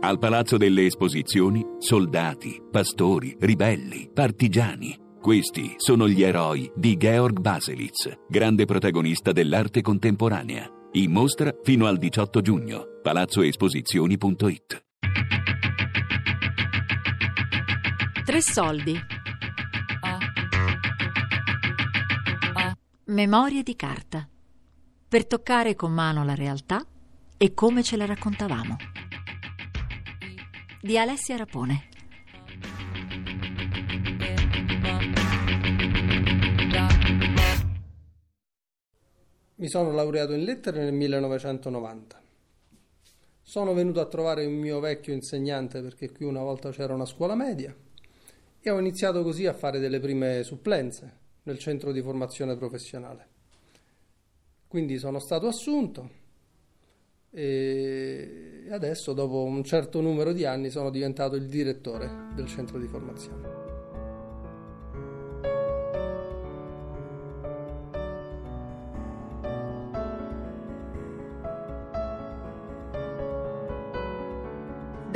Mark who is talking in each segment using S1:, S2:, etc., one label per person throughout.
S1: Al Palazzo delle Esposizioni, soldati, pastori, ribelli, partigiani. Questi sono gli eroi di Georg Baselitz, grande protagonista dell'arte contemporanea. In mostra fino al 18 giugno. palazzoesposizioni.it
S2: Tre soldi. Memorie di carta. Per toccare con mano la realtà e come ce la raccontavamo. Di Alessia Rapone.
S3: Mi sono laureato in lettere nel 1990. Sono venuto a trovare un mio vecchio insegnante perché qui una volta c'era una scuola media e ho iniziato così a fare delle prime supplenze nel centro di formazione professionale. Quindi sono stato assunto e adesso dopo un certo numero di anni sono diventato il direttore del centro di formazione.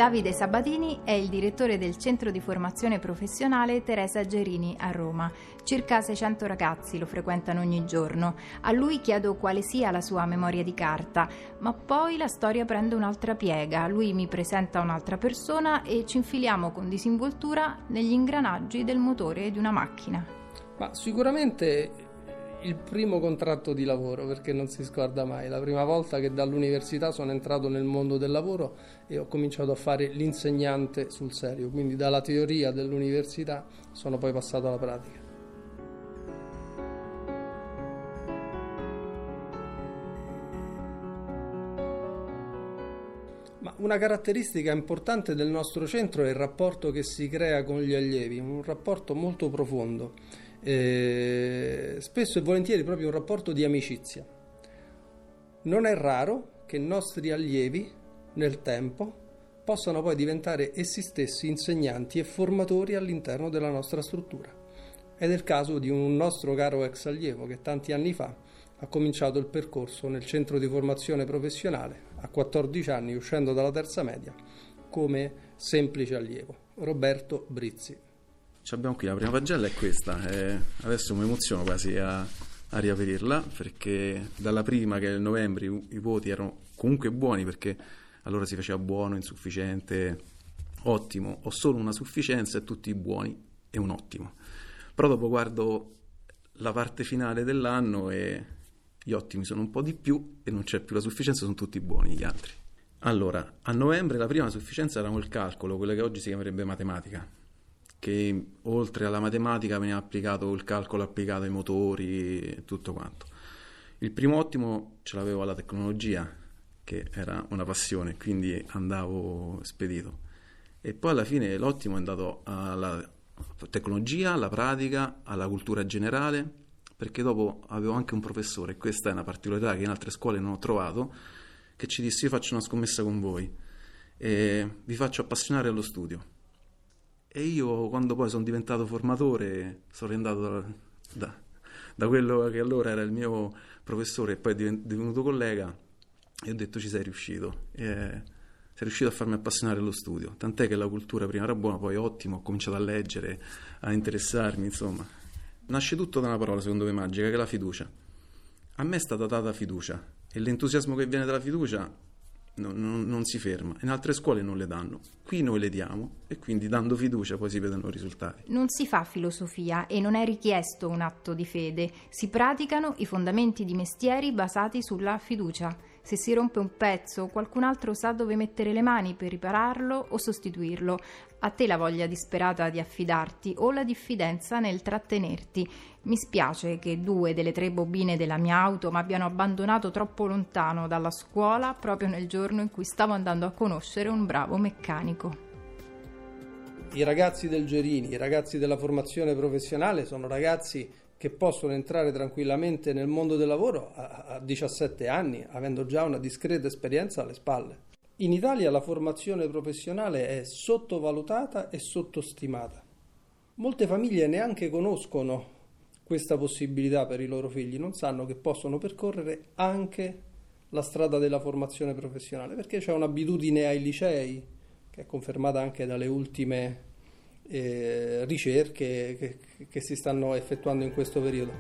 S4: Davide Sabatini è il direttore del centro di formazione professionale Teresa Gerini a Roma. Circa 600 ragazzi lo frequentano ogni giorno. A lui chiedo quale sia la sua memoria di carta, ma poi la storia prende un'altra piega. Lui mi presenta un'altra persona e ci infiliamo con disinvoltura negli ingranaggi del motore di una macchina.
S3: Ma sicuramente il primo contratto di lavoro, perché non si scorda mai, la prima volta che dall'università sono entrato nel mondo del lavoro e ho cominciato a fare l'insegnante sul serio, quindi dalla teoria dell'università sono poi passato alla pratica. Ma una caratteristica importante del nostro centro è il rapporto che si crea con gli allievi, un rapporto molto profondo eh, spesso e volentieri proprio un rapporto di amicizia. Non è raro che nostri allievi nel tempo possano poi diventare essi stessi insegnanti e formatori all'interno della nostra struttura. Ed è il caso di un nostro caro ex allievo che tanti anni fa ha cominciato il percorso nel centro di formazione professionale a 14 anni uscendo dalla terza media come semplice allievo, Roberto Brizzi.
S5: Ci abbiamo qui, la prima pagella è questa, e adesso mi emoziono quasi a, a riaprirla perché dalla prima che è il novembre i, i voti erano comunque buoni perché allora si faceva buono, insufficiente, ottimo, ho solo una sufficienza e tutti buoni e un ottimo. Però dopo guardo la parte finale dell'anno e gli ottimi sono un po' di più e non c'è più la sufficienza, sono tutti buoni gli altri. Allora, a novembre la prima sufficienza era il calcolo, quella che oggi si chiamerebbe matematica che oltre alla matematica veniva applicato il calcolo applicato ai motori e tutto quanto. Il primo ottimo ce l'avevo alla tecnologia, che era una passione, quindi andavo spedito. E poi alla fine l'ottimo è andato alla tecnologia, alla pratica, alla cultura generale, perché dopo avevo anche un professore, questa è una particolarità che in altre scuole non ho trovato, che ci disse io faccio una scommessa con voi e vi faccio appassionare allo studio e io quando poi sono diventato formatore sono rientrato da, da, da, quello che allora era il mio professore e poi è divenuto collega e ho detto ci sei riuscito. E, sei riuscito a farmi appassionare allo studio. Tant'è che la cultura prima era buona, poi ottimo, ho cominciato a leggere, a interessarmi, insomma. Nasce tutto da una parola, secondo me, magica, che è la fiducia. A me è stata data fiducia e l'entusiasmo che viene dalla fiducia non, non, si ferma. In altre scuole non le danno, qui noi le diamo e quindi dando fiducia poi si vedono i risultati.
S4: Non si fa filosofia e non è richiesto un atto di fede, si praticano i fondamenti di mestieri basati sulla fiducia. Se si rompe un pezzo, qualcun altro sa dove mettere le mani per ripararlo o sostituirlo. A te la voglia disperata di affidarti o la diffidenza nel trattenerti. Mi spiace che due delle tre bobine della mia auto mi abbiano abbandonato troppo lontano dalla scuola proprio nel giorno in cui stavo andando a conoscere un bravo meccanico.
S3: I ragazzi del Gerini, i ragazzi della formazione professionale sono ragazzi che possono entrare tranquillamente nel mondo del lavoro a, a 17 anni, avendo già una discreta esperienza alle spalle. In Italia la formazione professionale è sottovalutata e sottostimata. Molte famiglie neanche conoscono questa possibilità per i loro figli, non sanno che possono percorrere anche la strada della formazione professionale, perché c'è un'abitudine ai licei, che è confermata anche dalle ultime eh, ricerche che, che si stanno effettuando in questo periodo.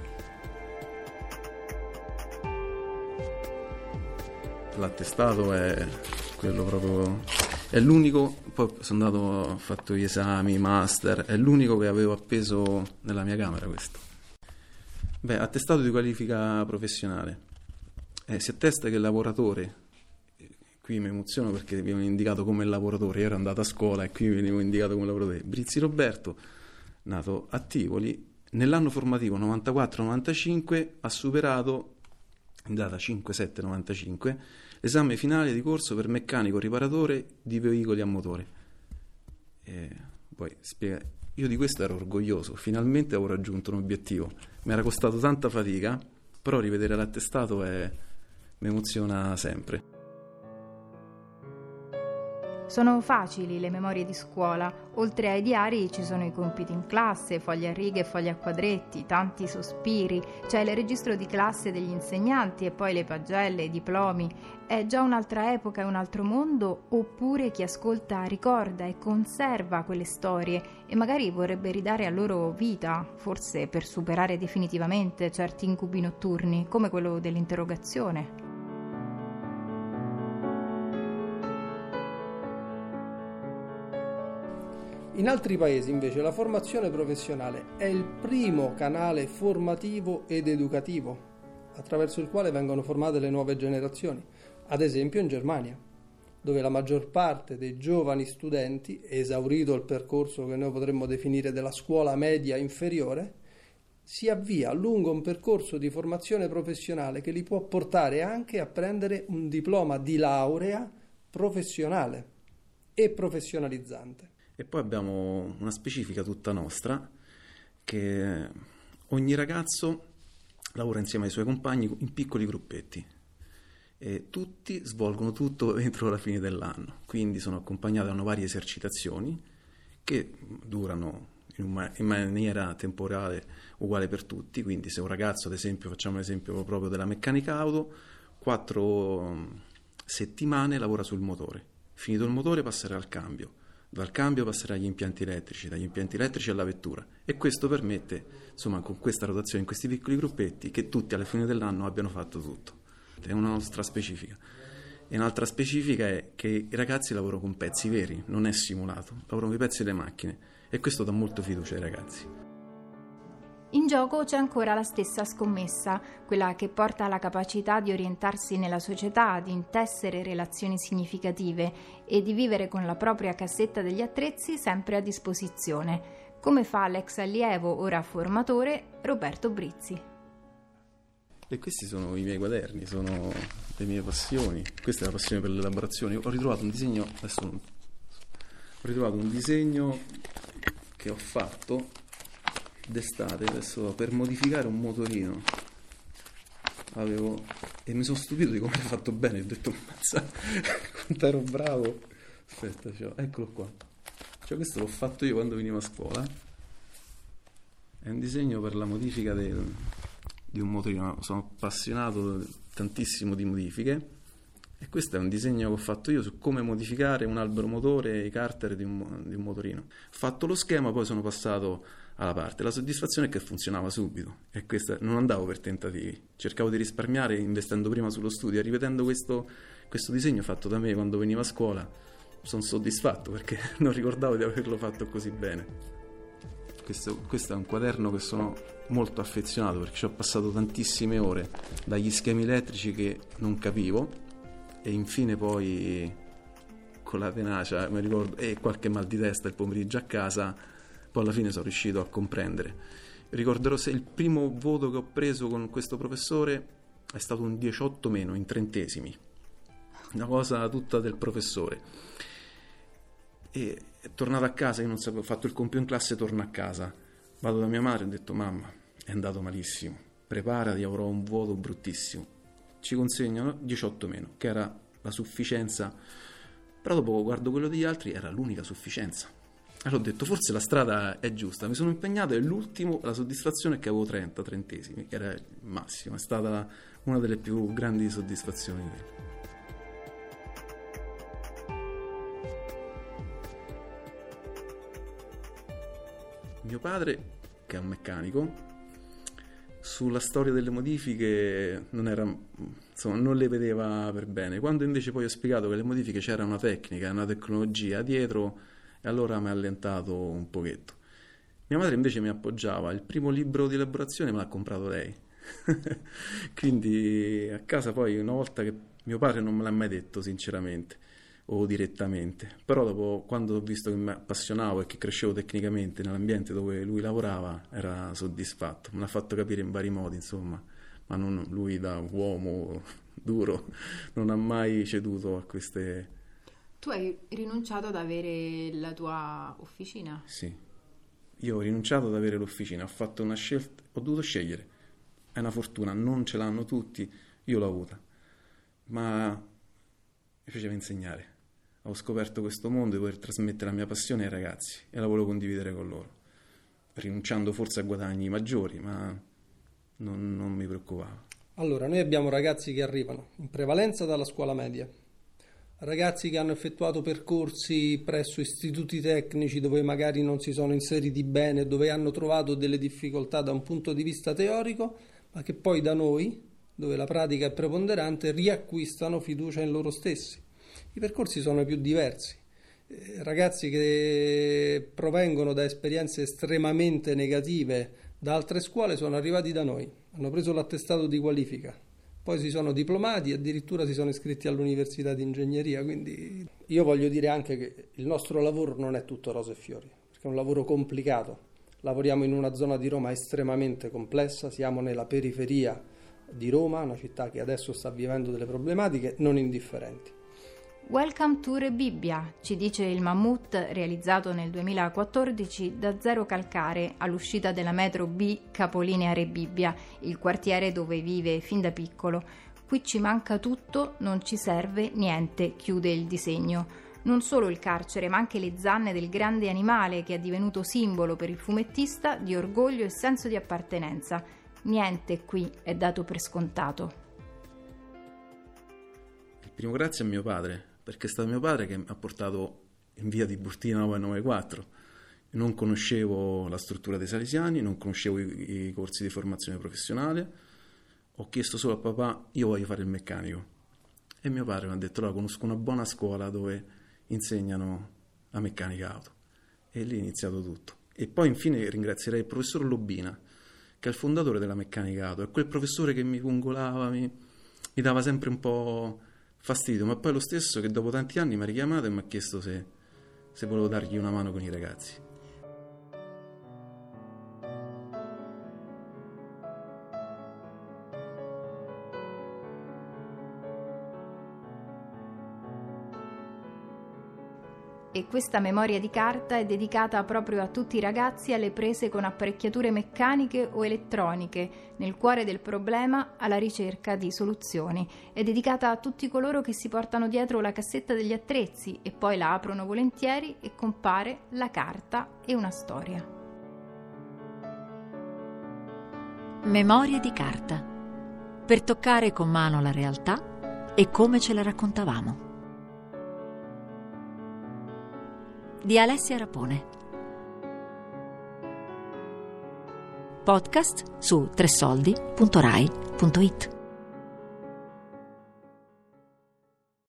S5: L'attestato è quello proprio è l'unico, poi sono andato, ho fatto gli esami, master, è l'unico che avevo appeso nella mia camera questo. Beh, attestato di qualifica professionale. Eh, si attesta che il lavoratore, qui mi emoziono perché mi hanno indicato come lavoratore, io ero andato a scuola e qui venivo indicato come lavoratore. Brizzi Roberto, nato a Tivoli, nell'anno formativo 94-95 ha superato, in data 5-7-95, Esame finale di corso per meccanico riparatore di veicoli a motore. E poi spiega, io di questo ero orgoglioso, finalmente avevo raggiunto un obiettivo. Mi era costato tanta fatica, però rivedere l'attestato è, mi emoziona sempre.
S4: Sono facili le memorie di scuola, oltre ai diari ci sono i compiti in classe, fogli a righe e fogli a quadretti, tanti sospiri, c'è il registro di classe degli insegnanti e poi le pagelle, i diplomi. È già un'altra epoca e un altro mondo, oppure chi ascolta ricorda e conserva quelle storie e magari vorrebbe ridare a loro vita, forse per superare definitivamente certi incubi notturni, come quello dell'interrogazione.
S3: In altri paesi invece la formazione professionale è il primo canale formativo ed educativo attraverso il quale vengono formate le nuove generazioni, ad esempio in Germania, dove la maggior parte dei giovani studenti, esaurito il percorso che noi potremmo definire della scuola media inferiore, si avvia lungo un percorso di formazione professionale che li può portare anche a prendere un diploma di laurea professionale e professionalizzante.
S5: E poi abbiamo una specifica tutta nostra che ogni ragazzo lavora insieme ai suoi compagni in piccoli gruppetti. E tutti svolgono tutto entro la fine dell'anno, quindi sono accompagnati da varie esercitazioni che durano in, maniera temporale uguale per tutti, quindi se un ragazzo ad esempio, facciamo l'esempio proprio della meccanica auto, quattro settimane lavora sul motore, finito il motore passerà al cambio, dal cambio passerà agli impianti elettrici, dagli impianti elettrici alla vettura e questo permette, insomma, con questa rotazione in questi piccoli gruppetti, che tutti alla fine dell'anno abbiano fatto tutto. È una nostra specifica. E un'altra specifica è che i ragazzi lavorano con pezzi veri, non è simulato, lavorano con i pezzi delle macchine e questo dà molto fiducia ai ragazzi.
S4: In gioco c'è ancora la stessa scommessa, quella che porta alla capacità di orientarsi nella società, di intessere relazioni significative e di vivere con la propria cassetta degli attrezzi sempre a disposizione, come fa l'ex allievo, ora formatore, Roberto Brizzi.
S5: E questi sono i miei quaderni, sono le mie passioni. Questa è la passione per l'elaborazione. Ho ritrovato un disegno, adesso ho ritrovato un disegno che ho fatto d'estate adesso per modificare un motorino. Avevo e mi sono stupito di come hai fatto bene ho detto mazza quanto ero bravo. Aspetta cioè, eccolo qua. Cioè, questo l'ho fatto io quando venivo a scuola. È un disegno per la modifica del, di un motorino. Sono appassionato tantissimo di modifiche e questo è un disegno che ho fatto io su come modificare un albero motore e i carter di un, di un motorino. Ho fatto lo schema, poi sono passato alla parte. La soddisfazione è che funzionava subito e questa, non andavo per tentativi, cercavo di risparmiare investendo prima sullo studio e ripetendo questo, questo disegno fatto da me quando venivo a scuola sono soddisfatto perché non ricordavo di averlo fatto così bene. Questo, questo, è un quaderno che sono molto affezionato perché ci ho passato tantissime ore dagli schemi elettrici che non capivo e infine poi con la tenacia mi ricordo e qualche mal di testa il pomeriggio a casa poi alla fine sono riuscito a comprendere. Ricorderò se il primo voto che ho preso con questo professore è stato un 18 meno, in trentesimi. Una cosa tutta del professore. E tornato a casa, io non sapevo, ho fatto il compito in classe, torno a casa. Vado da mia madre e ho detto, mamma, è andato malissimo, preparati, avrò un voto bruttissimo ci consegnano 18 meno, che era la sufficienza. Però dopo guardo quello degli altri, era l'unica sufficienza. Allora ho detto, forse la strada è giusta. Mi sono impegnato e l'ultimo, la soddisfazione è che avevo 30, trentesimi, che era il massimo. È stata una delle più grandi soddisfazioni. Mio padre, che è un meccanico, sulla storia delle modifiche non, era, insomma, non le vedeva per bene. Quando invece poi ho spiegato che le modifiche c'era una tecnica, una tecnologia dietro, allora mi ha allentato un pochetto. Mia madre invece mi appoggiava, il primo libro di elaborazione me l'ha comprato lei. Quindi a casa poi una volta che mio padre non me l'ha mai detto sinceramente o direttamente, però dopo quando ho visto che mi appassionavo e che crescevo tecnicamente nell'ambiente dove lui lavorava era soddisfatto, me l'ha fatto capire in vari modi insomma, ma non, lui da uomo duro non ha mai ceduto a queste...
S4: Tu hai rinunciato ad avere la tua officina?
S5: Sì, io ho rinunciato ad avere l'officina, ho fatto una scelta, ho dovuto scegliere, è una fortuna, non ce l'hanno tutti, io l'ho avuta, ma mi piaceva insegnare ho scoperto questo mondo e poter trasmettere la mia passione ai ragazzi e la volevo condividere con loro, rinunciando forse a guadagni maggiori, ma non, non mi preoccupava.
S3: Allora, noi abbiamo ragazzi che arrivano in prevalenza dalla scuola media, ragazzi che hanno effettuato percorsi presso istituti tecnici dove magari non si sono inseriti bene, dove hanno trovato delle difficoltà da un punto di vista teorico, ma che poi da noi, dove la pratica è preponderante, riacquistano fiducia in loro stessi i percorsi sono più diversi. Eh, ragazzi che provengono da esperienze estremamente negative da altre scuole sono arrivati da noi, hanno preso l'attestato di qualifica, poi si sono diplomati addirittura si sono iscritti all'università di ingegneria. Quindi io voglio dire anche che il nostro lavoro non è tutto rose e fiori, perché è un lavoro complicato. Lavoriamo in una zona di Roma estremamente complessa, siamo nella periferia di Roma, una città che adesso sta vivendo delle problematiche non indifferenti.
S4: Welcome to Rebibbia, ci dice il Mammut realizzato nel 2014 da Zero Calcare all'uscita della metro B capolinea Rebibbia, il quartiere dove vive fin da piccolo. Qui ci manca tutto, non ci serve niente, chiude il disegno. Non solo il carcere, ma anche le zanne del grande animale che è divenuto simbolo per il fumettista di orgoglio e senso di appartenenza. Niente qui è dato per scontato.
S5: Il primo grazie a mio padre, perché è stato mio padre che mi ha portato in via di Burtina 994. Non conoscevo la struttura dei Salesiani, non conoscevo i, i corsi di formazione professionale, ho chiesto solo a papà, io voglio fare il meccanico. E mio padre mi ha detto, allora conosco una buona scuola dove insegnano la meccanica auto. E lì è iniziato tutto. E poi infine ringrazierei il professor Lobina, che è il fondatore della meccanica auto, è quel professore che mi pungolava, mi, mi dava sempre un po' fastidio, ma poi lo stesso che dopo tanti anni mi ha richiamato e mi ha chiesto se, se volevo dargli una mano con i ragazzi.
S4: E questa memoria di carta è dedicata proprio a tutti i ragazzi alle prese con apparecchiature meccaniche o elettroniche, nel cuore del problema alla ricerca di soluzioni. È dedicata a tutti coloro che si portano dietro la cassetta degli attrezzi e poi la aprono volentieri e compare la carta e una storia.
S2: Memoria di carta. Per toccare con mano la realtà e come ce la raccontavamo. Di Alessia Rapone. Podcast su tressoldi.rai.it